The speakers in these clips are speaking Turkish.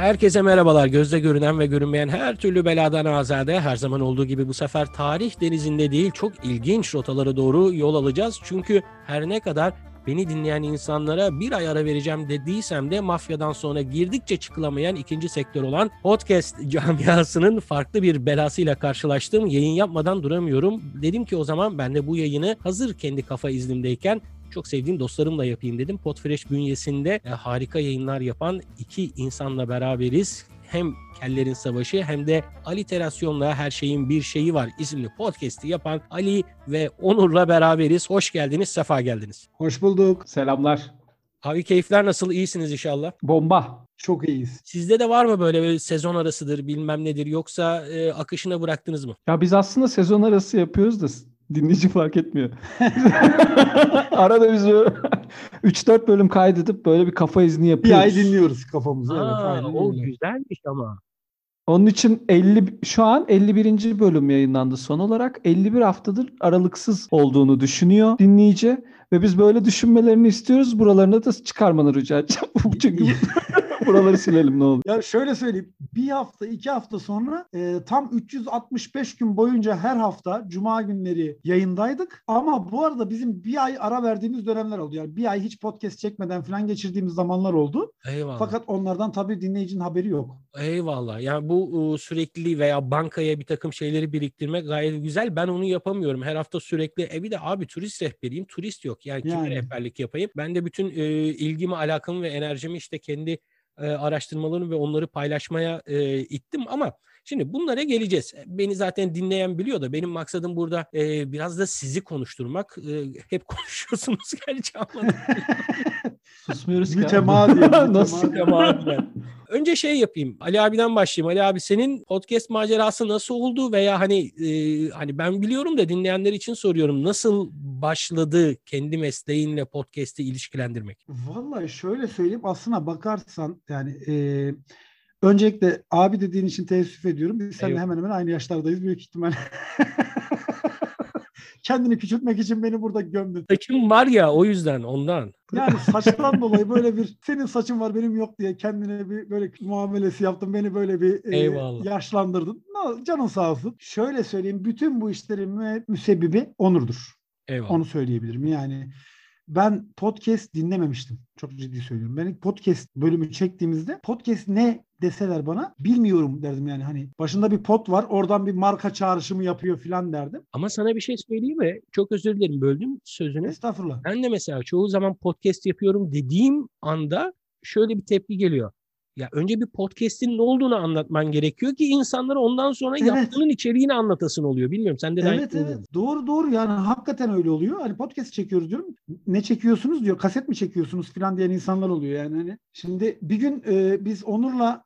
Herkese merhabalar. Gözde görünen ve görünmeyen her türlü beladan azade. Her zaman olduğu gibi bu sefer tarih denizinde değil çok ilginç rotalara doğru yol alacağız. Çünkü her ne kadar beni dinleyen insanlara bir ay ara vereceğim dediysem de mafyadan sonra girdikçe çıkılamayan ikinci sektör olan podcast camiasının farklı bir belasıyla karşılaştım. Yayın yapmadan duramıyorum. Dedim ki o zaman ben de bu yayını hazır kendi kafa iznimdeyken çok sevdiğim dostlarımla yapayım dedim. Podfresh bünyesinde e, harika yayınlar yapan iki insanla beraberiz. Hem Kellerin Savaşı hem de Aliterasyon Her Şeyin Bir Şeyi Var isimli podcast'i yapan Ali ve Onur'la beraberiz. Hoş geldiniz, sefa geldiniz. Hoş bulduk. Selamlar. Abi keyifler nasıl? İyisiniz inşallah. Bomba. Çok iyiyiz. Sizde de var mı böyle bir sezon arasıdır bilmem nedir yoksa e, akışına bıraktınız mı? Ya biz aslında sezon arası yapıyoruz da dinleyici fark etmiyor. Arada biz 3-4 bölüm kaydedip böyle bir kafa izni yapıyoruz. Bir ay dinliyoruz kafamızı. Aa, evet, aynen o öyle. güzelmiş ama. Onun için 50 şu an 51. bölüm yayınlandı son olarak. 51 haftadır aralıksız olduğunu düşünüyor dinleyici ve biz böyle düşünmelerini istiyoruz. Buralarına da çıkarmanı rica edeceğim. Çünkü buraları silelim ne olur. Ya şöyle söyleyeyim. Bir hafta, iki hafta sonra e, tam 365 gün boyunca her hafta Cuma günleri yayındaydık. Ama bu arada bizim bir ay ara verdiğimiz dönemler oldu. Yani bir ay hiç podcast çekmeden falan geçirdiğimiz zamanlar oldu. Eyvallah. Fakat onlardan tabii dinleyicinin haberi yok. Eyvallah. Yani bu e, sürekli veya bankaya bir takım şeyleri biriktirmek gayet güzel. Ben onu yapamıyorum. Her hafta sürekli e bir de abi turist rehberiyim. Turist yok. Yani kime Yani. rehberlik yapayım? Ben de bütün e, ilgimi, alakamı ve enerjimi işte kendi e, araştırmalarımı ve onları paylaşmaya e, ittim ama Şimdi bunlara geleceğiz. Beni zaten dinleyen biliyor da benim maksadım burada e, biraz da sizi konuşturmak. E, hep konuşuyorsunuz gerçi ama Susmuyoruz ki. Mütemadi. Nasıl? mütemadi. Önce şey yapayım. Ali abiden başlayayım. Ali abi senin podcast macerası nasıl oldu veya hani e, hani ben biliyorum da dinleyenler için soruyorum. Nasıl başladı kendi mesleğinle podcast'i ilişkilendirmek? Vallahi şöyle söyleyeyim aslına bakarsan yani e, öncelikle abi dediğin için teessüf ediyorum. Biz seninle hemen hemen aynı yaşlardayız büyük ihtimal. Kendini küçültmek için beni burada gömdün. Saçım var ya o yüzden ondan. Yani saçtan dolayı böyle bir senin saçın var benim yok diye kendine bir böyle muamelesi yaptın. Beni böyle bir e, yaşlandırdın. No, canın sağ olsun. Şöyle söyleyeyim bütün bu işlerin mü- müsebbibi Onur'dur. Eyvallah. Onu söyleyebilirim. Yani ben podcast dinlememiştim. Çok ciddi söylüyorum. Ben ilk podcast bölümü çektiğimizde podcast ne deseler bana bilmiyorum derdim yani hani başında bir pot var oradan bir marka çağrışımı yapıyor filan derdim. Ama sana bir şey söyleyeyim mi? Çok özür dilerim böldüm sözünü. Estağfurullah. Ben de mesela çoğu zaman podcast yapıyorum dediğim anda şöyle bir tepki geliyor. Ya önce bir podcast'in ne olduğunu anlatman gerekiyor ki insanlara ondan sonra Evet. yaptığının içeriğini anlatasın oluyor. Bilmiyorum sende de Evet şey oluyor evet doğru doğru yani hakikaten öyle oluyor. Hani podcast çekiyoruz diyorum. Ne çekiyorsunuz diyor. Kaset mi çekiyorsunuz filan diyen insanlar oluyor yani. Hani şimdi bir gün e, biz Onur'la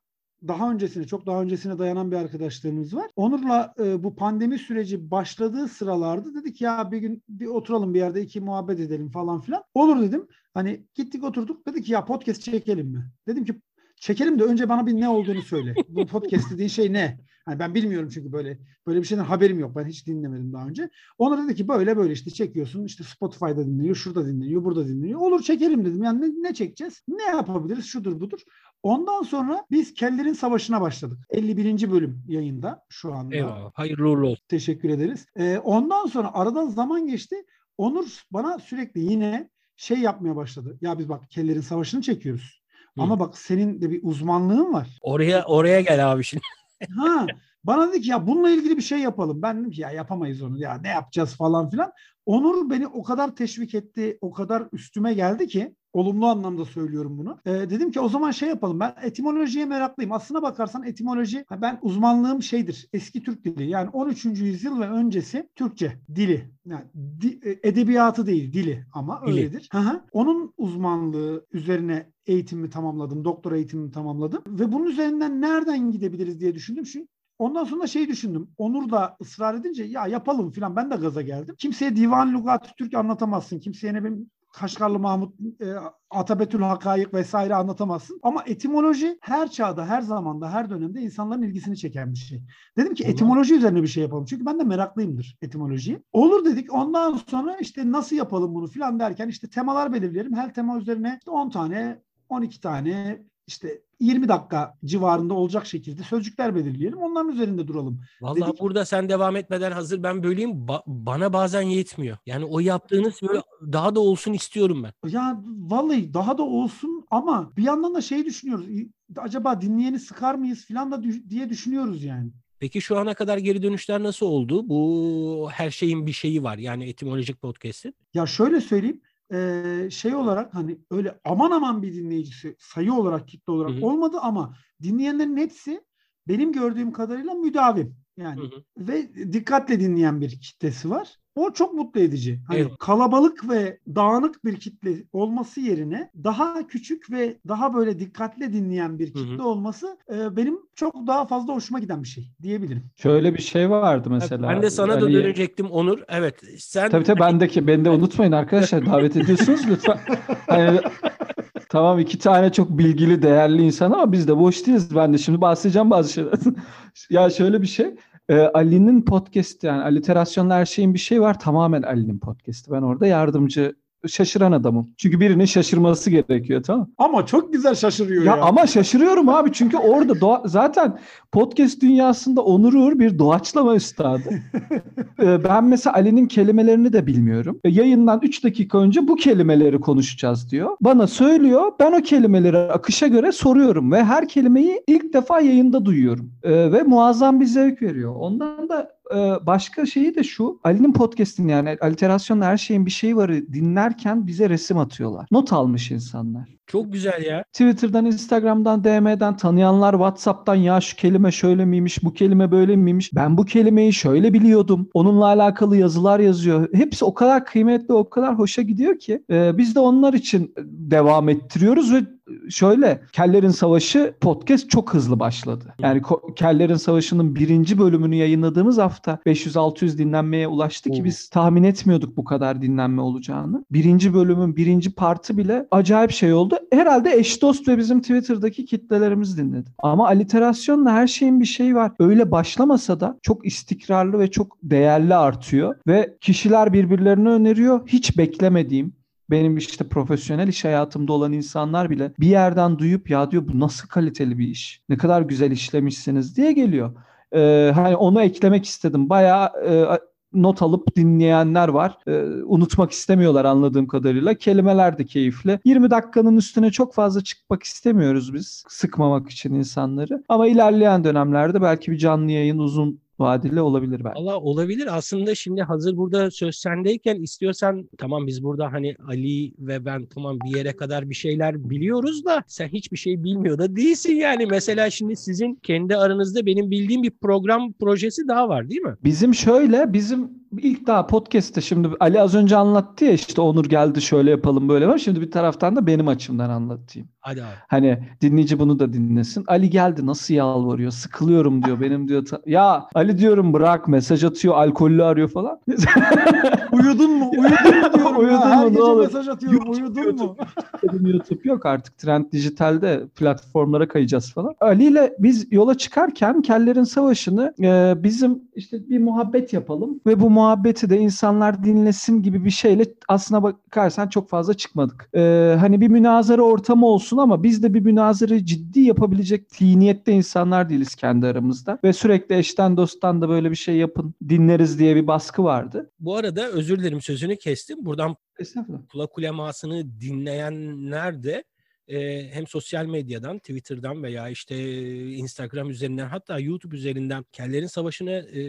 daha öncesine çok daha öncesine dayanan bir arkadaşlığımız var. Onur'la e, bu pandemi süreci başladığı sıralarda dedik ya bir gün bir oturalım bir yerde iki muhabbet edelim falan filan. Olur dedim. Hani gittik oturduk dedik ya podcast çekelim mi? Dedim ki çekelim de önce bana bir ne olduğunu söyle. Bu podcast dediğin şey ne? Hani ben bilmiyorum çünkü böyle böyle bir şeyden haberim yok. Ben hiç dinlemedim daha önce. Ona dedi ki böyle böyle işte çekiyorsun. işte Spotify'da dinleniyor, şurada dinleniyor, burada dinleniyor. Olur çekelim dedim. Yani ne, ne çekeceğiz? Ne yapabiliriz? Şudur budur. Ondan sonra biz Kellerin Savaşı'na başladık. 51. bölüm yayında şu anda. Eyvallah. Hayırlı uğurlu olsun. Teşekkür ederiz. Ee, ondan sonra aradan zaman geçti. Onur bana sürekli yine şey yapmaya başladı. Ya biz bak Kellerin Savaşı'nı çekiyoruz. Hı. Ama bak senin de bir uzmanlığın var. Oraya oraya gel abi şimdi. Ha, bana dedi ki ya bununla ilgili bir şey yapalım. Ben dedim ki ya yapamayız onu. Ya ne yapacağız falan filan. Onur beni o kadar teşvik etti, o kadar üstüme geldi ki olumlu anlamda söylüyorum bunu. Ee, dedim ki o zaman şey yapalım. Ben etimolojiye meraklıyım. Aslına bakarsan etimoloji ben uzmanlığım şeydir. Eski Türk dili. Yani 13. yüzyıl ve öncesi Türkçe dili. Yani di- e, edebiyatı değil, dili ama Dili. öyledir. Hı hı. Onun uzmanlığı üzerine eğitimimi tamamladım. Doktora eğitimimi tamamladım. Ve bunun üzerinden nereden gidebiliriz diye düşündüm. Çünkü Ondan sonra şey düşündüm. Onur da ısrar edince ya yapalım filan ben de gaza geldim. Kimseye divan lugatı Türk anlatamazsın. Kimseye ne bileyim Kaşgarlı Mahmut, e, Atabetül Hakayık vesaire anlatamazsın. Ama etimoloji her çağda, her zamanda, her dönemde insanların ilgisini çeken bir şey. Dedim ki Olur. etimoloji üzerine bir şey yapalım. Çünkü ben de meraklıyımdır etimolojiye. Olur dedik. Ondan sonra işte nasıl yapalım bunu filan derken işte temalar belirleyelim. Her tema üzerine işte 10 tane, 12 tane işte 20 dakika civarında olacak şekilde sözcükler belirleyelim. Onların üzerinde duralım. Vallahi Dedik- burada sen devam etmeden hazır ben böleyim. Ba- bana bazen yetmiyor. Yani o yaptığınız böyle daha da olsun istiyorum ben. Ya vallahi daha da olsun ama bir yandan da şey düşünüyoruz. Acaba dinleyeni sıkar mıyız falan da diye düşünüyoruz yani. Peki şu ana kadar geri dönüşler nasıl oldu? Bu her şeyin bir şeyi var. Yani etimolojik podcast'in. Ya şöyle söyleyeyim. Eee, şey olarak hani öyle aman aman bir dinleyicisi sayı olarak kitle olarak Hı hı. olmadı ama dinleyenlerin hepsi benim gördüğüm kadarıyla müdavim. Yani Hı hı. ve dikkatle dinleyen bir kitlesi var. O çok mutlu edici. Hani Eyvallah. kalabalık ve dağınık bir kitle olması yerine daha küçük ve daha böyle dikkatle dinleyen bir Hı hı. kitle olması e, benim çok daha fazla hoşuma giden bir şey diyebilirim. Şöyle bir şey vardı mesela. Ben de sana da Ali- dönecektim Onur. Evet. Sen Tabii tabii bendeki beni de unutmayın arkadaşlar davet ediyorsunuz lütfen. Hani, tamam iki tane çok bilgili değerli insan ama biz de boş değiliz. Ben de şimdi bahsedeceğim bazı şeyler. ya şöyle bir şey. E, Ali'nin podcast'i yani aliterasyon her şeyin bir şey var. Tamamen Ali'nin podcast'i. Ben orada yardımcı şaşıran adamım. Çünkü birinin şaşırması gerekiyor tamam? Ama çok güzel şaşırıyor Ya ya. ama şaşırıyorum abi çünkü orada doğa, zaten podcast dünyasında Onur Uğur bir doğaçlama üstadı. Ee, ben mesela Ali'nin kelimelerini de bilmiyorum. Ee, Yayından 3 dakika önce bu kelimeleri konuşacağız diyor. Bana söylüyor. Ben o kelimeleri akışa göre soruyorum ve her kelimeyi ilk defa yayında duyuyorum. Ee, ve muazzam bir zevk veriyor. Ondan da e, başka şeyi de şu. Ali'nin podcast'ini yani aliterasyon her şeyin bir şeyi varı dinlerken bize resim atıyorlar. Not almış insanlar. çok güzel ya. Twitter'dan, Instagram'dan, DM'den tanıyanlar WhatsApp'tan ya şu kelime şöyle miymiş, bu kelime böyle miymiş, ben bu kelimeyi şöyle biliyordum. Onunla alakalı yazılar yazıyor. Hepsi o kadar kıymetli, o kadar hoşa gidiyor ki e, biz de onlar için devam ettiriyoruz ve şöyle Kellerin Savaşı podcast çok hızlı başladı. Yani Kellerin Savaşı'nın birinci bölümünü yayınladığımız hafta 500-600 dinlenmeye ulaştı ki biz tahmin etmiyorduk bu kadar dinlenme olacağını. Birinci bölümün birinci partı bile acayip şey oldu. Herhalde eş dost ve bizim Twitter'daki kitlelerimiz dinledi. Ama aliterasyonla her şeyin bir şeyi var. Öyle başlamasa da çok istikrarlı ve çok değerli artıyor. Ve kişiler birbirlerine öneriyor. Hiç beklemediğim benim işte profesyonel iş hayatımda olan insanlar bile bir yerden duyup ya diyor bu nasıl kaliteli bir iş? Ne kadar güzel işlemişsiniz diye geliyor. Ee, hani onu eklemek istedim. Bayağı e, not alıp dinleyenler var. Ee, unutmak istemiyorlar anladığım kadarıyla. Kelimeler de keyifli. 20 dakikanın üstüne çok fazla çıkmak istemiyoruz biz. Sıkmamak için insanları. Ama ilerleyen dönemlerde belki bir canlı yayın uzun vadeli olabilir belki. Allah olabilir. Aslında şimdi hazır burada söz sendeyken istiyorsan tamam biz burada hani Ali ve ben tamam bir yere kadar bir şeyler biliyoruz da sen hiçbir şey bilmiyor da değilsin yani. Mesela şimdi sizin kendi aranızda benim bildiğim bir program projesi daha var değil mi? Bizim şöyle, bizim ilk daha podcast'te şimdi Ali az önce anlattı ya işte Onur geldi şöyle yapalım böyle var. Şimdi bir taraftan da benim açımdan anlatayım. Hadi abi. Hani dinleyici bunu da dinlesin. Ali geldi nasıl yalvarıyor sıkılıyorum diyor benim diyor. Ya Ali diyorum bırak mesaj atıyor alkollü arıyor falan. Uyudun mu? Uyudun mu diyorum Uyudun ya. Her mu? Gece olur. mesaj atıyorum. YouTube, Uyudun mu? Dedim YouTube yok artık Trend Dijital'de platformlara kayacağız falan. Ali ile biz yola çıkarken Kellerin Savaşı'nı e, bizim işte bir muhabbet yapalım ve bu muhabbeti de insanlar dinlesin gibi bir şeyle aslına bakarsan çok fazla çıkmadık. E, hani bir münazara ortamı olsun ama biz de bir münazarayı ciddi yapabilecek tiniyette insanlar değiliz kendi aramızda ve sürekli eşten dosttan da böyle bir şey yapın dinleriz diye bir baskı vardı. Bu arada özür dilerim sözünü kestim. Buradan Estağfurullah. kulak ulemasını dinleyenler de e, hem sosyal medyadan, Twitter'dan veya işte Instagram üzerinden hatta YouTube üzerinden Kellerin Savaşı'nı e,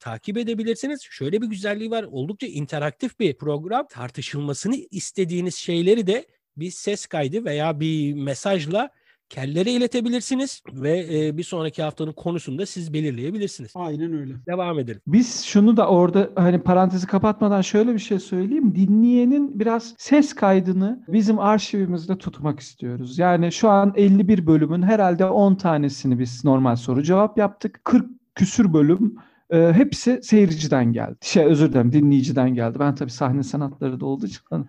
takip edebilirsiniz. Şöyle bir güzelliği var. Oldukça interaktif bir program. Tartışılmasını istediğiniz şeyleri de bir ses kaydı veya bir mesajla kellere iletebilirsiniz ve e, bir sonraki haftanın konusunu da siz belirleyebilirsiniz. Aynen öyle. Devam edelim. Biz şunu da orada hani parantezi kapatmadan şöyle bir şey söyleyeyim. Dinleyenin biraz ses kaydını bizim arşivimizde tutmak istiyoruz. Yani şu an 51 bölümün herhalde 10 tanesini biz normal soru cevap yaptık. 40 küsür bölüm e, hepsi seyirciden geldi. Şey özür dilerim dinleyiciden geldi. Ben tabii sahne sanatları da olduğu için hani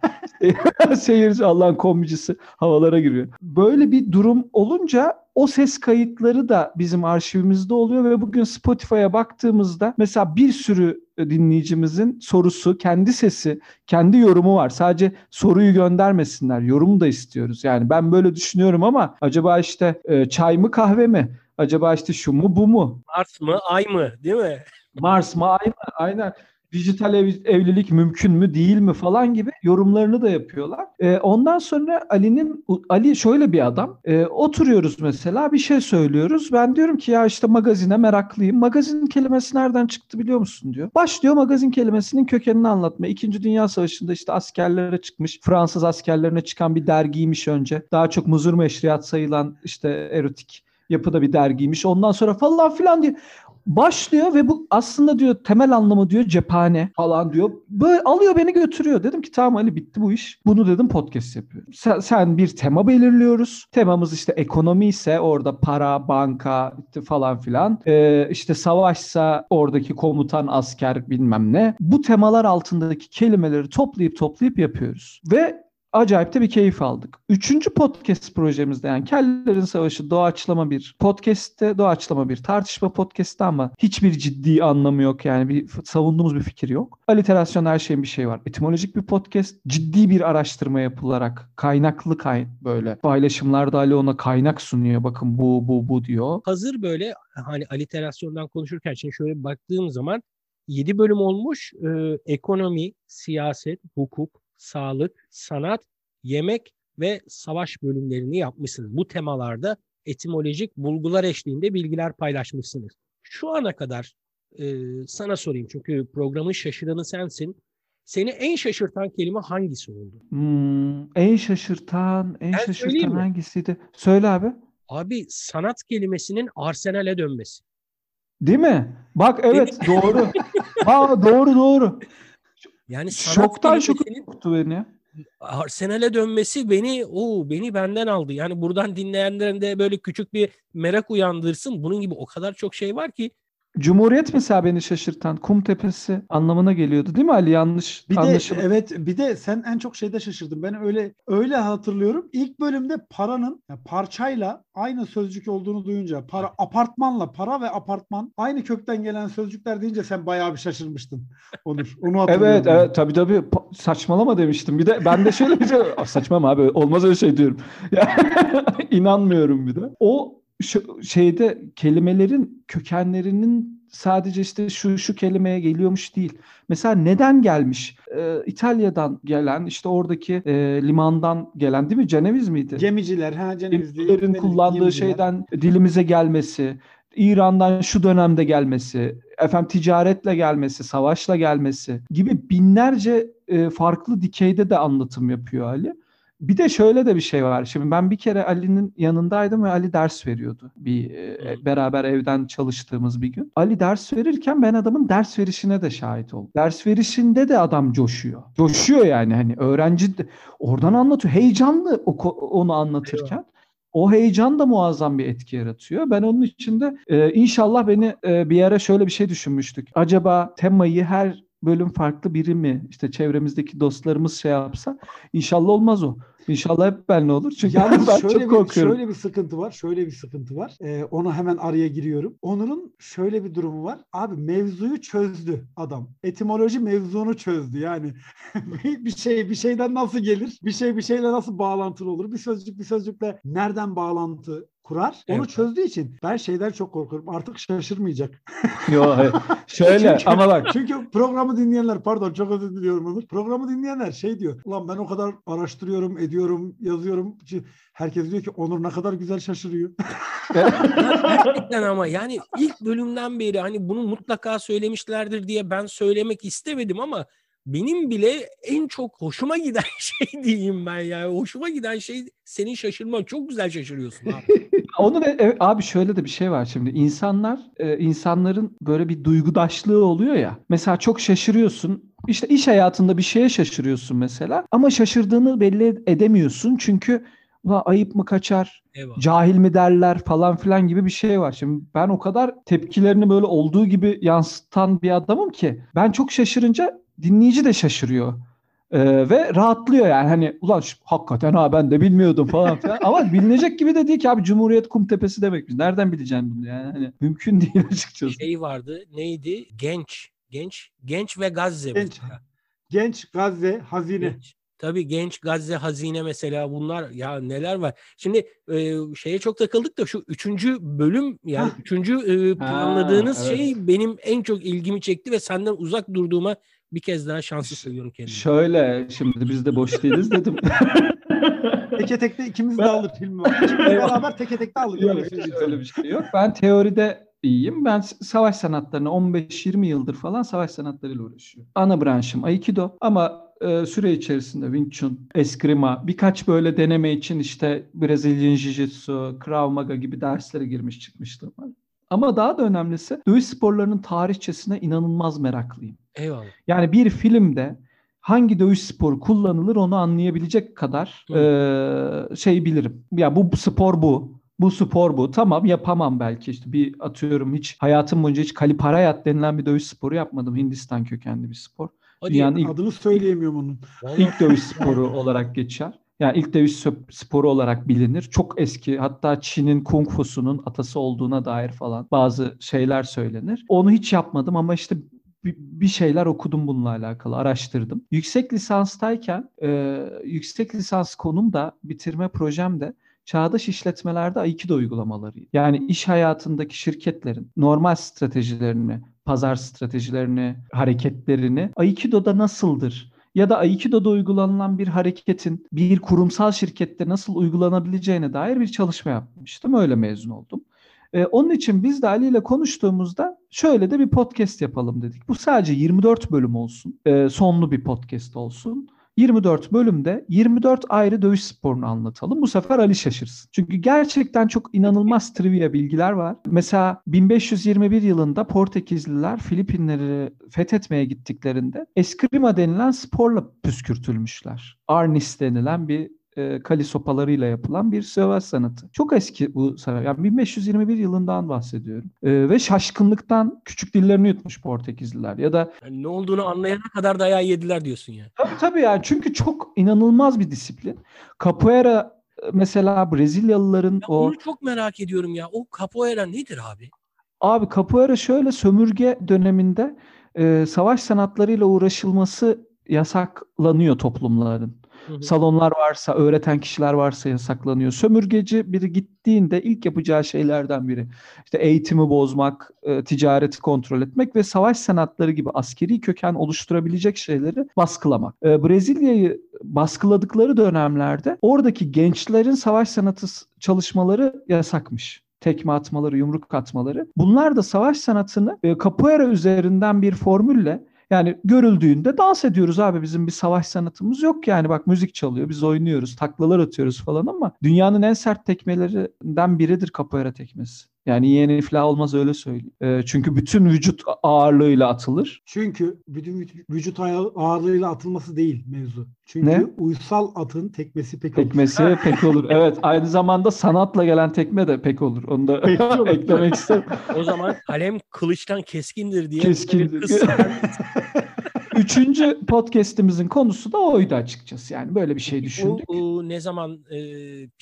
seyirci Allah'ın komicisi havalara giriyor. Böyle bir durum olunca O ses kayıtları da bizim arşivimizde oluyor ve bugün Spotify'a baktığımızda mesela bir sürü dinleyicimizin sorusu, kendi sesi, kendi yorumu var. Sadece soruyu göndermesinler, yorum da istiyoruz. Yani ben böyle düşünüyorum ama acaba işte e, çay mı kahve mi? Acaba işte şu mu bu mu? Mars mı ay mı değil mi? Mars mı ay mı? Aynen dijital ev, evlilik mümkün mü değil mi falan gibi yorumlarını da yapıyorlar. E, ondan sonra Ali'nin Ali şöyle bir adam. E, oturuyoruz mesela bir şey söylüyoruz. Ben diyorum ki ya işte magazine meraklıyım. Magazin kelimesi nereden çıktı biliyor musun diyor. Başlıyor magazin kelimesinin kökenini anlatmaya. İkinci Dünya Savaşı'nda işte askerlere çıkmış. Fransız askerlerine çıkan bir dergiymiş önce. Daha çok muzur meşriyat sayılan işte erotik yapıda bir dergiymiş. Ondan sonra falan filan diye başlıyor ve bu aslında diyor temel anlamı diyor cephane falan diyor. Böyle alıyor beni götürüyor. Dedim ki tamam Ali bitti bu iş. Bunu dedim podcast yapıyorum. Sen, sen bir tema belirliyoruz. Temamız işte ekonomi ise orada para, banka falan filan. Ee, işte savaşsa oradaki komutan, asker bilmem ne. Bu temalar altındaki kelimeleri toplayıp toplayıp yapıyoruz. Ve acayip de bir keyif aldık. Üçüncü podcast projemizde yani Kellerin Savaşı doğaçlama bir podcast'te doğaçlama bir tartışma podcast'te ama hiçbir ciddi anlamı yok yani bir savunduğumuz bir fikir yok. Aliterasyon her şeyin bir şey var. Etimolojik bir podcast ciddi bir araştırma yapılarak kaynaklı kay böyle paylaşımlarda Ali ona kaynak sunuyor. Bakın bu bu bu diyor. Hazır böyle hani aliterasyondan konuşurken şimdi şöyle baktığım zaman 7 bölüm olmuş. Ee, ekonomi, siyaset, hukuk, sağlık, sanat, yemek ve savaş bölümlerini yapmışsınız. Bu temalarda etimolojik bulgular eşliğinde bilgiler paylaşmışsınız. Şu ana kadar e, sana sorayım çünkü programın şaşıranı sensin. Seni en şaşırtan kelime hangisi oldu? Hmm, en şaşırtan, en ben şaşırtan hangisiydi? Söyle abi. Abi sanat kelimesinin arsenale dönmesi. Değil mi? Bak evet doğru. Aa, doğru doğru. Yani şoktan şok tuttu beni. Arsenal'e dönmesi beni o beni benden aldı. Yani buradan dinleyenlerin de böyle küçük bir merak uyandırsın. Bunun gibi o kadar çok şey var ki Cumhuriyet mesela beni şaşırtan? Kum tepesi anlamına geliyordu değil mi Ali? Yanlış bir de evet bir de sen en çok şeyde şaşırdın ben öyle öyle hatırlıyorum. İlk bölümde paranın yani parçayla aynı sözcük olduğunu duyunca para apartmanla para ve apartman aynı kökten gelen sözcükler deyince sen bayağı bir şaşırmıştın Onur. Onu hatırlıyorum. Evet evet tabii tabii. Saçmalama demiştim. Bir de ben de şöyle bir şey saçmalama abi olmaz öyle şey diyorum. İnanmıyorum bir de. O şu şeyde kelimelerin kökenlerinin sadece işte şu şu kelimeye geliyormuş değil. Mesela neden gelmiş? Ee, İtalya'dan gelen işte oradaki e, limandan gelen değil mi? Ceneviz miydi? Gemiciler ha Ceneviz. Gemilerin kullandığı gemiciler. şeyden dilimize gelmesi, İran'dan şu dönemde gelmesi, efendim ticaretle gelmesi, savaşla gelmesi gibi binlerce e, farklı dikeyde de anlatım yapıyor Ali. Bir de şöyle de bir şey var. Şimdi ben bir kere Ali'nin yanındaydım ve Ali ders veriyordu. Bir e, beraber evden çalıştığımız bir gün. Ali ders verirken ben adamın ders verişine de şahit oldum. Ders verişinde de adam coşuyor. Coşuyor yani hani öğrenci de, oradan anlatıyor. Heyecanlı onu anlatırken. O heyecan da muazzam bir etki yaratıyor. Ben onun için de e, inşallah beni e, bir ara şöyle bir şey düşünmüştük. Acaba temayı her bölüm farklı biri mi işte çevremizdeki dostlarımız şey yapsa inşallah olmaz o. İnşallah hep ben ne olur. Çünkü Yalnız ben şöyle çok bir, korkuyorum. Şöyle bir sıkıntı var. Şöyle bir sıkıntı var. Ee, ona hemen araya giriyorum. Onur'un şöyle bir durumu var. Abi mevzuyu çözdü adam. Etimoloji mevzunu çözdü. Yani bir şey bir şeyden nasıl gelir? Bir şey bir şeyle nasıl bağlantılı olur? Bir sözcük bir sözcükle nereden bağlantı kurar. Onu evet. çözdüğü için ben şeyden çok korkuyorum. Artık şaşırmayacak. Yok şöyle çünkü, ama bak. Çünkü programı dinleyenler pardon çok özür diliyorum Onur. Programı dinleyenler şey diyor. Ulan ben o kadar araştırıyorum, ediyorum, yazıyorum. Herkes diyor ki Onur ne kadar güzel şaşırıyor. Gerçekten ama yani ilk bölümden beri hani bunu mutlaka söylemişlerdir diye ben söylemek istemedim ama benim bile en çok hoşuma giden şey diyeyim ben ya. Hoşuma giden şey senin şaşırman. Çok güzel şaşırıyorsun abi. Onu da evet, abi şöyle de bir şey var şimdi. İnsanlar e, insanların böyle bir duygudaşlığı oluyor ya. Mesela çok şaşırıyorsun. İşte iş hayatında bir şeye şaşırıyorsun mesela ama şaşırdığını belli edemiyorsun çünkü Ulan ayıp mı kaçar? Eyvallah. Cahil mi derler falan filan gibi bir şey var. Şimdi ben o kadar tepkilerini böyle olduğu gibi yansıtan bir adamım ki ben çok şaşırınca dinleyici de şaşırıyor. Ee, ve rahatlıyor yani hani ulan şu, hakikaten ha ben de bilmiyordum falan filan. Ama bilinecek gibi de değil ki abi Cumhuriyet Kumtepesi demek. Biz nereden bileceğim bunu yani? Hani mümkün değil açıkçası. Şey vardı neydi? Genç. Genç. Genç ve Gazze. Genç. mesela. Genç, Gazze, Hazine. Genç. Tabii genç Gazze hazine mesela bunlar ya neler var. Şimdi e, şeye çok takıldık da şu üçüncü bölüm yani üçüncü e, planladığınız evet. şey benim en çok ilgimi çekti ve senden uzak durduğuma bir kez daha şanslı söylüyorum kendimi. Şöyle şimdi biz de boş değiliz dedim. Teke tekte ikimiz de alır filmi beraber teke tekte alır. Yok, Öyle söyleyeyim öyle bir şey yok. Ben teoride iyiyim. Ben savaş sanatlarını 15-20 yıldır falan savaş sanatlarıyla uğraşıyorum. Ana branşım Aikido ama e, süre içerisinde Wing Chun, Eskrima, birkaç böyle deneme için işte Brezilyan Jiu-Jitsu, Krav Maga gibi derslere girmiş çıkmıştım. Ama daha da önemlisi dövüş sporlarının tarihçesine inanılmaz meraklıyım. Eyvallah. Yani bir filmde hangi dövüş sporu kullanılır onu anlayabilecek kadar Hı. eee, şey bilirim. Ya bu, bu spor bu. Bu spor bu. Tamam yapamam belki işte bir atıyorum hiç hayatım boyunca hiç kaliparayat denilen bir dövüş sporu yapmadım. Hindistan kökenli bir spor. Hadi Dünyanın ilk, Adını söyleyemiyorum onun. ilk dövüş sporu olarak geçer. Yani ilk dövüş sporu olarak bilinir. Çok eski hatta Çin'in Kung Fu'sunun atası olduğuna dair falan bazı şeyler söylenir. Onu hiç yapmadım ama işte bir şeyler okudum bununla alakalı, araştırdım. Yüksek lisanstayken e, yüksek lisans konum da bitirme projem de çağdaş işletmelerde Aikido uygulamaları. Yani iş hayatındaki şirketlerin normal stratejilerini, pazar stratejilerini, hareketlerini Aikido'da nasıldır? Ya da Aikido'da uygulanılan bir hareketin bir kurumsal şirkette nasıl uygulanabileceğine dair bir çalışma yapmıştım. Öyle mezun oldum. Ee, onun için biz de Ali ile konuştuğumuzda şöyle de bir podcast yapalım dedik. Bu sadece 24 bölüm olsun. Ee, sonlu bir podcast olsun. 24 bölümde 24 ayrı dövüş sporunu anlatalım. Bu sefer Ali şaşırsın. Çünkü gerçekten çok inanılmaz trivia bilgiler var. Mesela 1521 yılında Portekizliler Filipinleri fethetmeye gittiklerinde eskrima denilen sporla püskürtülmüşler. Arnis denilen bir e, kali sopalarıyla yapılan bir savaş sanatı. Çok eski bu sanat. Yani 1521 yılından bahsediyorum. E, ve şaşkınlıktan küçük dillerini yutmuş Portekizliler. Ya da Yani ne olduğunu anlayana kadar dayağı yediler diyorsun yani. Tabii tabii yani çünkü çok inanılmaz bir disiplin. Capoeira e, mesela Brezilyalıların Ya o onu çok merak ediyorum ya. O capoeira nedir abi? abi capoeira şöyle sömürge döneminde e, savaş sanatlarıyla uğraşılması yasaklanıyor toplumların. Salonlar varsa, öğreten kişiler varsa yasaklanıyor. Sömürgeci biri gittiğinde ilk yapacağı şeylerden biri işte eğitimi bozmak, e, ticareti kontrol etmek ve savaş sanatları gibi askeri köken oluşturabilecek şeyleri baskılamak. E, Brezilya'yı baskıladıkları dönemlerde oradaki gençlerin savaş sanatı çalışmaları yasakmış. Tekme atmaları, yumruk atmaları. Bunlar da savaş sanatını e, capoeira üzerinden bir formülle yani görüldüğünde dans ediyoruz abi bizim bir savaş sanatımız yok yani bak müzik çalıyor biz oynuyoruz taklalar atıyoruz falan ama dünyanın en sert tekmelerinden biridir capoeira tekmesi. Yani yeni iflah olmaz öyle söyleyeyim. Ee, çünkü bütün vücut ağırlığıyla atılır. Çünkü bütün vüc- vücut ağır- ağırlığıyla atılması değil mevzu. Çünkü Ne? uysal atın tekmesi pek olur. Tekmesi pek olur. Evet aynı zamanda sanatla gelen tekme de pek olur. Onu da eklemek isterim. O zaman kalem kılıçtan keskindir diye Keskindir. Üçüncü podcast'imizin konusu da oydu açıkçası. Yani böyle bir şey düşündük. bu ne zaman e,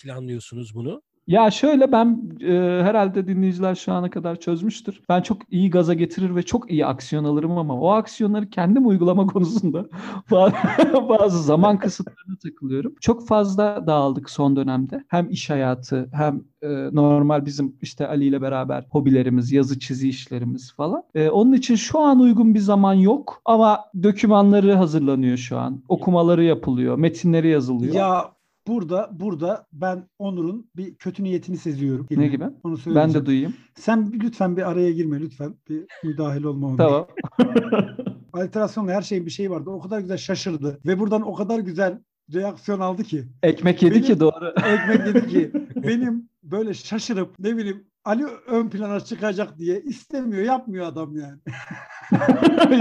planlıyorsunuz bunu? Ya şöyle ben e, herhalde dinleyiciler şu ana kadar çözmüştür. Ben çok iyi gaza getirir ve çok iyi aksiyon alırım ama o aksiyonları kendim uygulama konusunda bazı, zaman kısıtlarına takılıyorum. Çok fazla dağıldık son dönemde. Hem iş hayatı hem e, normal bizim işte Ali ile beraber hobilerimiz, yazı çizi işlerimiz falan. E, onun için şu an uygun bir zaman yok ama dokümanları hazırlanıyor şu an. Okumaları yapılıyor, metinleri yazılıyor. Ya burada burada ben Onur'un bir kötü niyetini seziyorum. Ne gibi? Onu Ben de duyayım. Sen lütfen bir araya girme lütfen. Bir müdahil olma. Tamam. Alterasyonla her şeyin bir şeyi vardı. O kadar güzel şaşırdı. Ve buradan o kadar güzel reaksiyon aldı ki. Ekmek yedi Benim- ki doğru. Ekmek dedi ki benim böyle şaşırıp ne bileyim Ali ön plana çıkacak diye istemiyor, yapmıyor adam yani.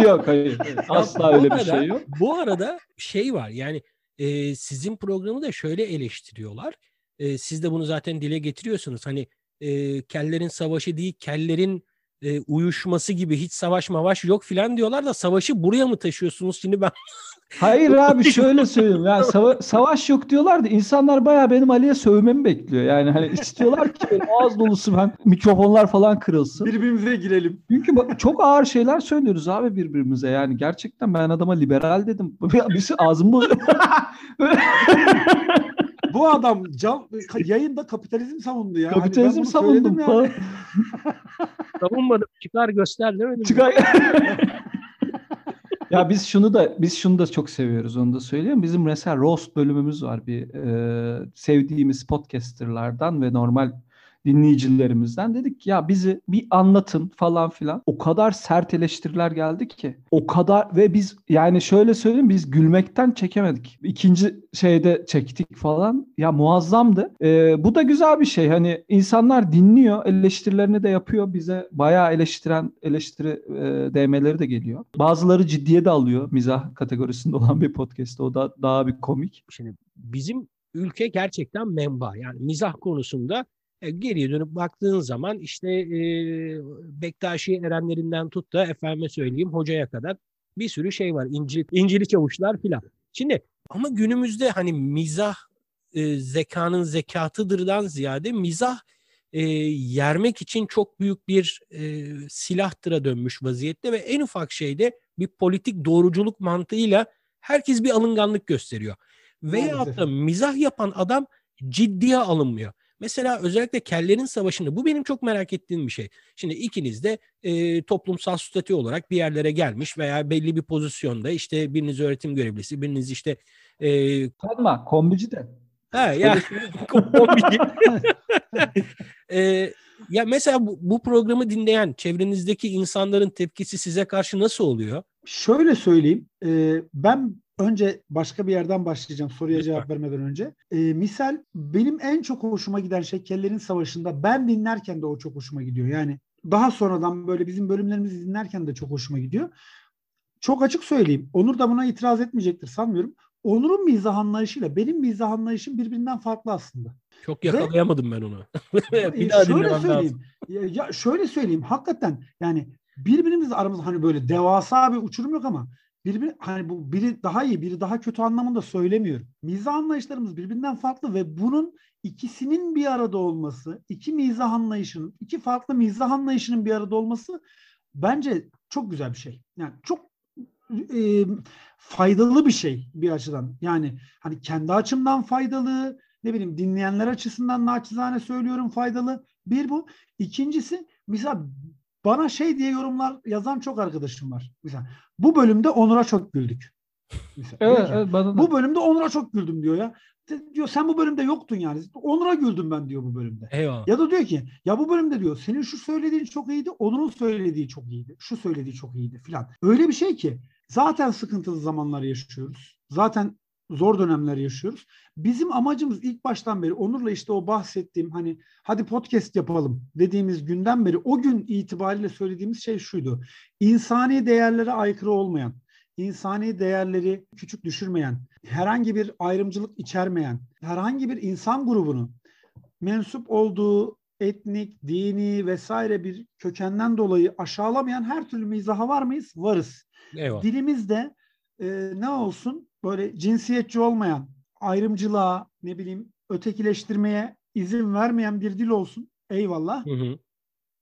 yok hayır. Asla öyle bir arada- şey yok. Bu arada şey var yani e, sizin programı da şöyle eleştiriyorlar. E, siz de bunu zaten dile getiriyorsunuz. Hani e, kellerin savaşı değil kellerin e, uyuşması gibi hiç savaş mavaş yok filan diyorlar da savaşı buraya mı taşıyorsunuz? Şimdi ben Hayır abi şöyle söyleyeyim. Yani sava- savaş yok diyorlar da insanlar bayağı benim Ali'ye sövmemi bekliyor. Yani hani istiyorlar ki benim ağız dolusu ben mikrofonlar falan kırılsın. Birbirimize girelim. Çünkü bak- çok ağır şeyler söylüyoruz abi birbirimize. Yani gerçekten ben adama liberal dedim. Birisi ağzımı Bu adam can, yayında kapitalizm savundu ya. Hani kapitalizm bunu savundum falan. Savunmadım. Çıkar göster demedim. Çıkar. Ya biz şunu da biz şunu da çok seviyoruz onu da söyleyeyim. Bizim mesela roast bölümümüz var bir e, sevdiğimiz podcasterlardan ve normal dinleyicilerimizden dedik ki ya bizi bir anlatın falan filan. O kadar sert eleştiriler geldi ki. O kadar ve biz yani şöyle söyleyeyim biz gülmekten çekemedik. İkinci şeyde çektik falan. Ya muazzamdı. Ee, bu da güzel bir şey. Hani insanlar dinliyor, eleştirilerini de yapıyor. Bize bayağı eleştiren eleştiri e, DM'leri de geliyor. Bazıları ciddiye de alıyor. Mizah kategorisinde olan bir podcast. O da daha bir komik. Şimdi bizim ülke gerçekten menba. Yani mizah konusunda e, geriye dönüp baktığın zaman işte e, Bektaşi erenlerinden tut da efendime söyleyeyim hocaya kadar bir sürü şey var. İncil, İncili çavuşlar filan. Şimdi ama günümüzde hani mizah e, zekanın zekatıdırdan ziyade mizah e, yermek için çok büyük bir e, silahtıra dönmüş vaziyette ve en ufak şeyde bir politik doğruculuk mantığıyla herkes bir alınganlık gösteriyor. Veyahut Maalesef. da mizah yapan adam ciddiye alınmıyor. Mesela özellikle kellerin savaşında bu benim çok merak ettiğim bir şey. Şimdi ikiniz de e, toplumsal statü olarak bir yerlere gelmiş veya belli bir pozisyonda işte biriniz öğretim görevlisi, biriniz işte e, Kalma kombici de. ha ya kombici. E, ya mesela bu, bu programı dinleyen çevrenizdeki insanların tepkisi size karşı nasıl oluyor? Şöyle söyleyeyim. e, ben önce başka bir yerden başlayacağım soruya Lütfen. cevap vermeden önce. E, misal benim en çok hoşuma giden şey Kellerin Savaşı'nda ben dinlerken de o çok hoşuma gidiyor. Yani daha sonradan böyle bizim bölümlerimizi dinlerken de çok hoşuma gidiyor. Çok açık söyleyeyim. Onur da buna itiraz etmeyecektir sanmıyorum. Onur'un mizah anlayışıyla benim mizah anlayışım birbirinden farklı aslında. Çok Ve- yakalayamadım ben onu. E, bir daha şöyle söyleyeyim. lazım. Ya, şöyle söyleyeyim. Hakikaten yani birbirimiz aramızda hani böyle devasa bir uçurum yok ama birbiri hani bu biri daha iyi, biri daha kötü anlamında söylemiyorum. Mizah anlayışlarımız birbirinden farklı ve bunun ikisinin bir arada olması, iki mizah anlayışının, iki farklı mizah anlayışının bir arada olması bence çok güzel bir şey. Yani çok e, faydalı bir şey bir açıdan. Yani hani kendi açımdan faydalı, ne bileyim dinleyenler açısından naçizane söylüyorum faydalı. Bir bu. İkincisi mesela bana şey diye yorumlar yazan çok arkadaşım var. Mesela bu bölümde Onur'a çok güldük. Mesela, Evet, evet bana da. Bu bölümde Onur'a çok güldüm diyor ya. Diyor sen bu bölümde yoktun yani. Onur'a güldüm ben diyor bu bölümde. Eyvallah. Ya da diyor ki ya bu bölümde diyor senin şu söylediğin çok iyiydi, Onur'un söylediği çok iyiydi. Şu söylediği çok iyiydi filan. Öyle bir şey ki zaten sıkıntılı zamanlar yaşıyoruz. Zaten zor dönemler yaşıyoruz. Bizim amacımız ilk baştan beri Onur'la işte o bahsettiğim hani hadi podcast yapalım dediğimiz günden beri o gün itibariyle söylediğimiz şey şuydu. İnsani değerlere aykırı olmayan, insani değerleri küçük düşürmeyen, herhangi bir ayrımcılık içermeyen, herhangi bir insan grubunu mensup olduğu etnik, dini vesaire bir kökenden dolayı aşağılamayan her türlü mizaha var mıyız? Varız. Eyvallah. Dilimizde e, ne olsun böyle cinsiyetçi olmayan, ayrımcılığa, ne bileyim ötekileştirmeye izin vermeyen bir dil olsun. Eyvallah. Hı hı.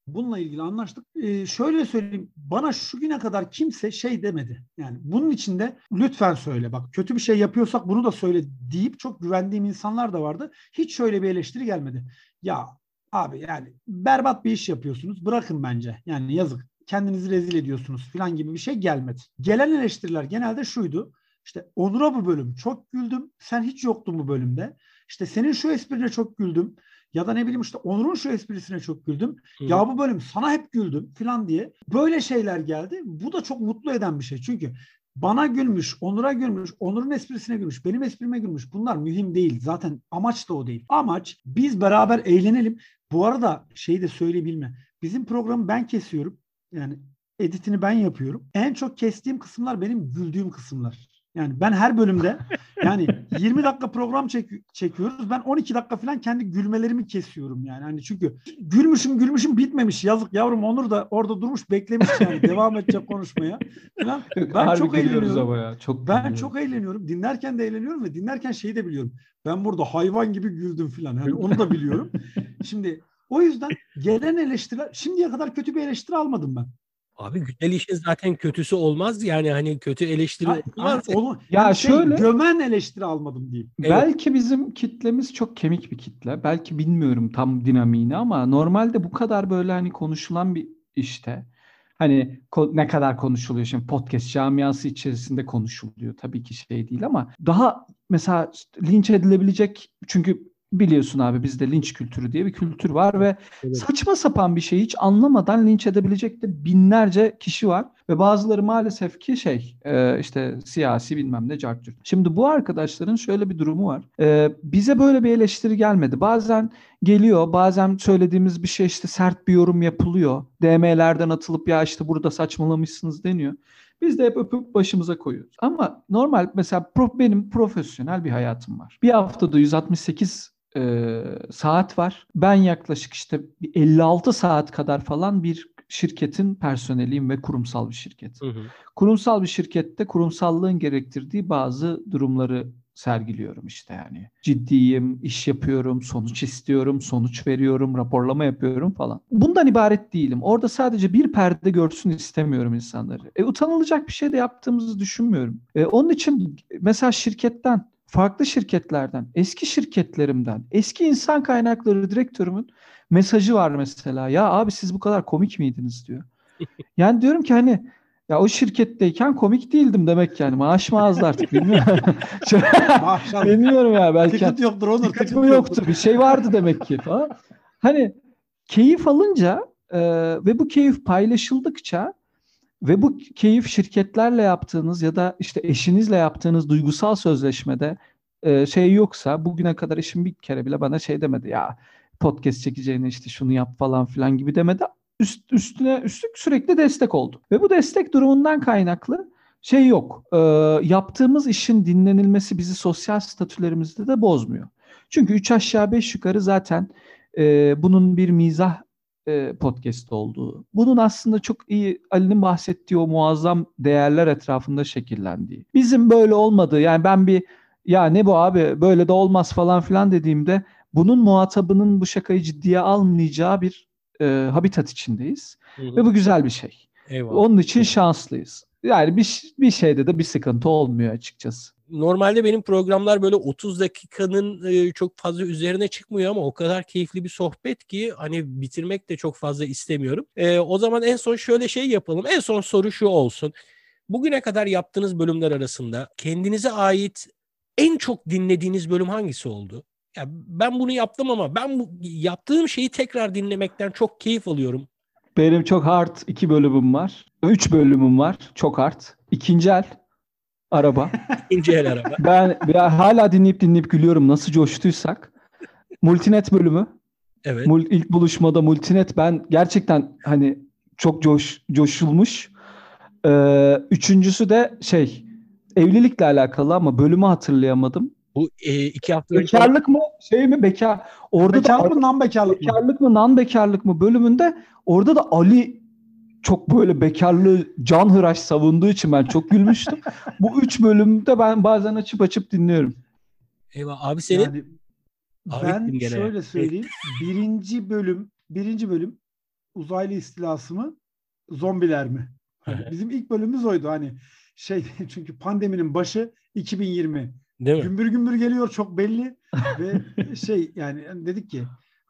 Bununla ilgili anlaştık. Ee, şöyle söyleyeyim. Bana şu güne kadar kimse şey demedi. Yani bunun içinde lütfen söyle. Bak kötü bir şey yapıyorsak bunu da söyle deyip çok güvendiğim insanlar da vardı. Hiç şöyle bir eleştiri gelmedi. Ya abi yani berbat bir iş yapıyorsunuz. Bırakın bence. Yani yazık. Kendinizi rezil ediyorsunuz falan gibi bir şey gelmedi. Gelen eleştiriler genelde şuydu. İşte Onur'a bu bölüm çok güldüm. Sen hiç yoktun bu bölümde. İşte senin şu esprine çok güldüm. Ya da ne bileyim işte Onur'un şu esprisine çok güldüm. Hı. Ya bu bölüm sana hep güldüm falan diye. Böyle şeyler geldi. Bu da çok mutlu eden bir şey. Çünkü bana gülmüş, Onur'a gülmüş, Onur'un esprisine gülmüş, benim esprime gülmüş. Bunlar mühim değil. Zaten amaç da o değil. Amaç biz beraber eğlenelim. Bu arada şeyi de söyleyebilme. Bizim programı ben kesiyorum. Yani editini ben yapıyorum. En çok kestiğim kısımlar benim güldüğüm kısımlar. Yani ben her bölümde yani 20 dakika program çek, çekiyoruz. Ben 12 dakika falan kendi gülmelerimi kesiyorum yani. Hani çünkü gülmüşüm gülmüşüm bitmemiş. Yazık yavrum Onur da orada durmuş beklemiş yani. Devam edecek konuşmaya. Falan. Ben Harbi çok eğleniyorum. ama ya. Çok Ben gülüyoruz. çok eğleniyorum. Dinlerken de eğleniyorum ve dinlerken şeyi de biliyorum. Ben burada hayvan gibi güldüm falan. Yani onu da biliyorum. Şimdi o yüzden gelen eleştiriler şimdiye kadar kötü bir eleştiri almadım ben. Abi güzel işin zaten kötüsü olmaz yani hani kötü eleştiri Ha, olmaz. ha, onu- Ya yani şey, şöyle- gömen eleştiri almadım diyeyim. Evet. Belki bizim kitlemiz çok kemik bir kitle. Belki bilmiyorum tam dinamiğini ama normalde bu kadar böyle hani konuşulan bir işte hani ko- ne kadar konuşuluyor şimdi podcast camiası içerisinde konuşuluyor tabii ki şey değil ama daha mesela linç edilebilecek çünkü biliyorsun abi bizde linç kültürü diye bir kültür var ve Evet. saçma sapan bir şeyi hiç anlamadan linç edebilecek de binlerce kişi var ve bazıları maalesef ki şey e, işte siyasi bilmem ne cart curt. Şimdi bu arkadaşların şöyle bir durumu var. E, bize böyle bir eleştiri gelmedi. Bazen geliyor bazen söylediğimiz bir şey işte sert bir yorum yapılıyor. DM'lerden atılıp ya işte burada saçmalamışsınız deniyor. Biz de hep öpüp başımıza koyuyoruz. Ama normal mesela pro- benim profesyonel bir hayatım var. Bir haftada 168 e, saat var. Ben yaklaşık işte bir 56 saat kadar falan bir şirketin personeliyim ve kurumsal bir şirket. Hı hı. Kurumsal bir şirkette kurumsallığın gerektirdiği bazı durumları sergiliyorum işte yani. Ciddiyim, iş yapıyorum, sonuç istiyorum, sonuç veriyorum, raporlama yapıyorum falan. Bundan ibaret değilim. Orada sadece bir perde görsün istemiyorum insanları. E, utanılacak bir şey de yaptığımızı düşünmüyorum. E, onun için mesela şirketten, farklı şirketlerden, eski şirketlerimden, eski insan kaynakları direktörümün mesajı var mesela. Ya abi siz bu kadar komik miydiniz diyor. Yani diyorum ki hani ya o şirketteyken komik değildim demek yani. Maaş mı azdı artık bilmiyorum. Bilmiyorum ya belki. Tıkıt yoktur Onur. Tıkıt tıkıt mı yoktu? Bir şey vardı demek ki falan. Hani keyif alınca e, ve bu keyif paylaşıldıkça ve bu keyif şirketlerle yaptığınız ya da işte eşinizle yaptığınız duygusal sözleşmede e, şey yoksa bugüne kadar eşim bir kere bile bana şey demedi ya podcast çekeceğine işte şunu yap falan filan gibi demedi. Üst, üstüne üstlük sürekli destek oldu. Ve bu destek durumundan kaynaklı şey yok. E, yaptığımız işin dinlenilmesi bizi sosyal statülerimizde de bozmuyor. Çünkü üç aşağı beş yukarı zaten e, bunun bir mizah e, podcast olduğu. Bunun aslında çok iyi Ali'nin bahsettiği o muazzam değerler etrafında şekillendiği. Bizim böyle olmadığı yani ben bir ya ne bu abi böyle de olmaz falan filan dediğimde bunun muhatabının bu şakayı ciddiye almayacağı bir e, habitat içindeyiz. Hı hı. Ve bu güzel bir şey. Eyvallah. Onun için şanslıyız. Yani bir, bir şeyde de bir sıkıntı olmuyor açıkçası. Normalde benim programlar böyle 30 dakikanın e, çok fazla üzerine çıkmıyor ama o kadar keyifli bir sohbet ki hani bitirmek de çok fazla istemiyorum. E, o zaman en son şöyle şey yapalım. En son soru şu olsun. Bugüne kadar yaptığınız bölümler arasında kendinize ait en çok dinlediğiniz bölüm hangisi oldu? Ya ben bunu yaptım ama ben bu yaptığım şeyi tekrar dinlemekten çok keyif alıyorum. Benim çok hard iki bölümüm var. Üç bölümüm var. Çok hard. İkinci el araba. İkinci el araba. Ben, ben hala dinleyip dinleyip gülüyorum nasıl coştuysak. Multinet bölümü. Evet. Mul- ilk buluşmada Multinet ben gerçekten hani çok coş coşulmuş. Ee, üçüncüsü de şey evlilikle alakalı ama bölümü hatırlayamadım. Bu e, iki hafta önce Bekarlık mı şey mi bekar? Orada Bekarlık da mı nan bekarlık mı? bekarlık mı nan bekarlık mı bölümünde orada da Ali çok böyle bekarlığı canhıraş savunduğu için ben çok gülmüştüm. Bu üç bölümde ben bazen açıp açıp dinliyorum. Eyvah abi senin Yani Abi ben gene. şöyle söyleyeyim. birinci bölüm, birinci bölüm uzaylı istilası mı, zombiler mi? Hani bizim ilk bölümümüz oydu hani şey çünkü pandeminin başı 2020. değil mi? Gümbür gümbür geliyor çok belli ve şey yani dedik ki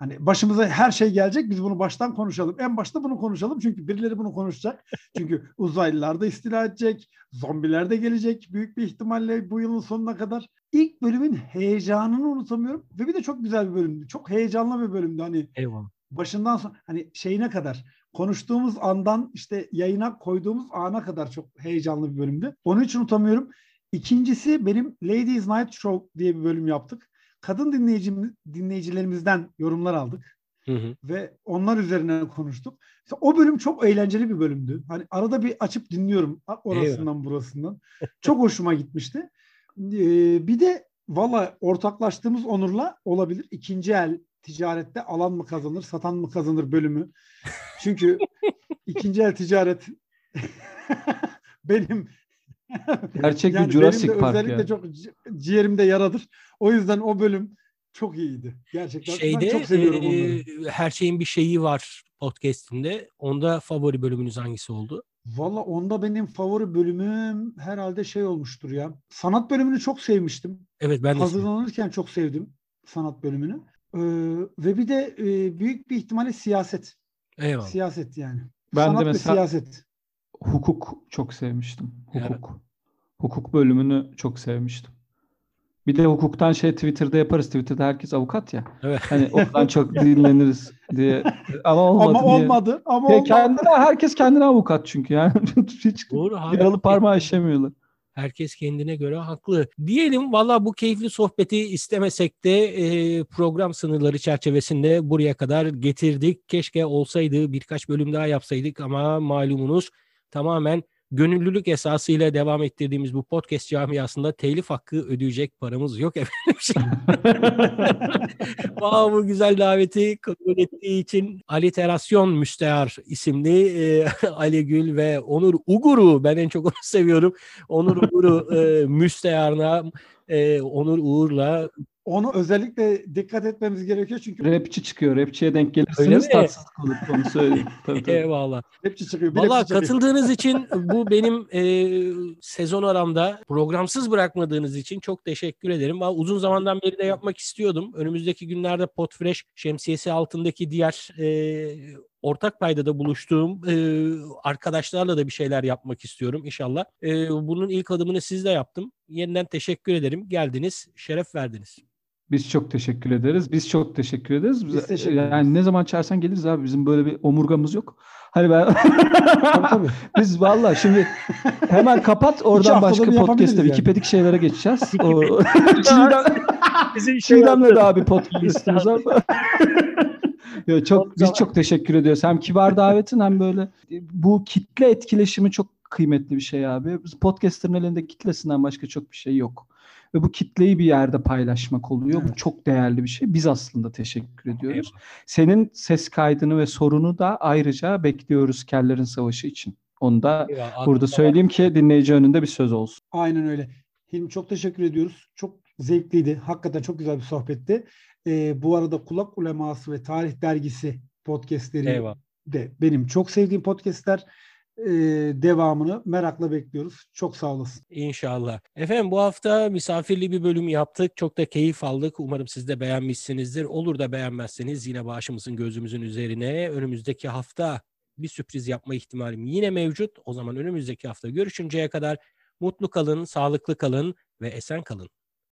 hani başımıza her şey gelecek biz bunu baştan konuşalım. En başta bunu konuşalım çünkü birileri bunu konuşacak. Çünkü uzaylılar da istila edecek, zombiler de gelecek büyük bir ihtimalle bu yılın sonuna kadar. İlk bölümün heyecanını unutamıyorum ve bir de çok güzel bir bölümdü. Çok heyecanlı bir bölümdü hani Eyvallah. başından son hani şeyine kadar konuştuğumuz andan işte yayına koyduğumuz ana kadar çok heyecanlı bir bölümdü. Onu hiç unutamıyorum. İkincisi benim Ladies Night Show diye bir bölüm yaptık. Kadın dinleyicimiz, dinleyicilerimizden yorumlar aldık. Hı hı. ve onlar üzerine konuştuk. İşte o bölüm çok eğlenceli bir bölümdü. Hani arada bir açıp dinliyorum orasından burasından. Çok hoşuma gitmişti. Ee, bir de valla ortaklaştığımız Onur'la olabilir. İkinci el ticarette alan mı kazanır, satan mı kazanır bölümü. Çünkü ikinci el ticaret benim Gerçek yani bir Jurassic benim de Park özellikle yani. çok ci- ciğerimde yaradır. O yüzden o bölüm çok iyiydi. Gerçekten Şeyde ben çok seviyorum e, onları. her şeyin bir şeyi var podcast'inde. Onda favori bölümünüz hangisi oldu? Valla onda benim favori bölümüm herhalde şey olmuştur ya. Sanat bölümünü çok sevmiştim. Evet ben de Hazırlanırken çok sevdim sanat bölümünü. Ee, ve bir de e, büyük bir ihtimalle siyaset. Eyvallah. Siyaset yani. Ben de sanat mesela- ve siyaset. Hukuk çok sevmiştim. Evet. Hukuk. Hukuk bölümünü çok sevmiştim. Bir de hukuktan şey Twitter'da yaparız. Twitter'da herkes avukat ya. Evet. Hani oradan çok dinleniriz diye. Ama olmadı Ama diye. olmadı. Ama Ya olmadı. kendine, herkes kendine avukat çünkü yani. Hiç Doğru yaralı parmağı işemiyorlar. Herkes kendine göre haklı. Diyelim valla bu keyifli sohbeti istemesek de e, program sınırları çerçevesinde buraya kadar getirdik. Keşke olsaydı birkaç bölüm daha yapsaydık ama malumunuz tamamen gönüllülük esasıyla devam ettirdiğimiz bu podcast camiasında telif hakkı ödeyecek paramız yok efendim. Vay bu güzel daveti kabul ettiği için Aliterasyon Müstehar isimli e, Ali Gül ve Onur Ugur'u ben en çok onu seviyorum. Onur Uğur'u e, müsteharına e, Onur Uğur'la Onu özellikle dikkat etmemiz gerekiyor çünkü Rapçi çıkıyor. Rapçiye denk gelirsiniz tatsızlık olur. Onu söyleyeyim. Tabii, tabii. eyvallah. rapçi çıkıyor. Valla katıldığınız için bu benim e, sezon aramda programsız bırakmadığınız için çok teşekkür ederim. Valla uzun zamandan beri de yapmak istiyordum. Önümüzdeki günlerde Podfresh şemsiyesi altındaki diğer e, ortak paydada buluştuğum e, arkadaşlarla da bir şeyler yapmak istiyorum inşallah. E, bunun ilk adımını sizle yaptım. Yeniden teşekkür ederim. Geldiniz, şeref verdiniz. Biz çok teşekkür ederiz. Biz çok teşekkür ederiz. Biz teşekkür yani ederiz. ne zaman çağırsan geliriz abi. Bizim böyle bir omurgamız yok. Hani ben Tabii, tabii. biz valla şimdi hemen kapat oradan başka podcast'te yani. Wikipedik şeylere geçeceğiz. o, Çiğdem, Bizim Çiğdem'le de abi podcast istiyoruz ama. Yo, çok biz çok teşekkür ediyoruz. Hem kibar davetin hem böyle bu kitle etkileşimi çok kıymetli bir şey abi. Biz podcaster'ın elinde kitlesinden başka çok bir şey yok. Ve bu kitleyi bir yerde paylaşmak oluyor. Bu Evet. çok değerli bir şey. Biz aslında teşekkür ediyoruz. Senin ses kaydını ve sorunu da ayrıca bekliyoruz Kellerin Savaşı için. Onu da Eyvallah. burada söyleyeyim ki dinleyici önünde bir söz olsun. Aynen öyle. Hilmi çok teşekkür ediyoruz. Çok zevkliydi. Hakikaten çok güzel bir sohbetti. Ee, bu arada Kulak Uleması ve Tarih Dergisi podcastleri Eyvallah. de benim çok sevdiğim podcastler. Ee, devamını merakla bekliyoruz. Çok sağ olasın. İnşallah. Efendim bu hafta misafirli bir bölüm yaptık. Çok da keyif aldık. Umarım siz de beğenmişsinizdir. Olur da beğenmezseniz yine başımızın gözümüzün üzerine önümüzdeki hafta bir sürpriz yapma ihtimalim yine mevcut. O zaman önümüzdeki hafta görüşünceye kadar mutlu kalın, sağlıklı kalın ve esen kalın.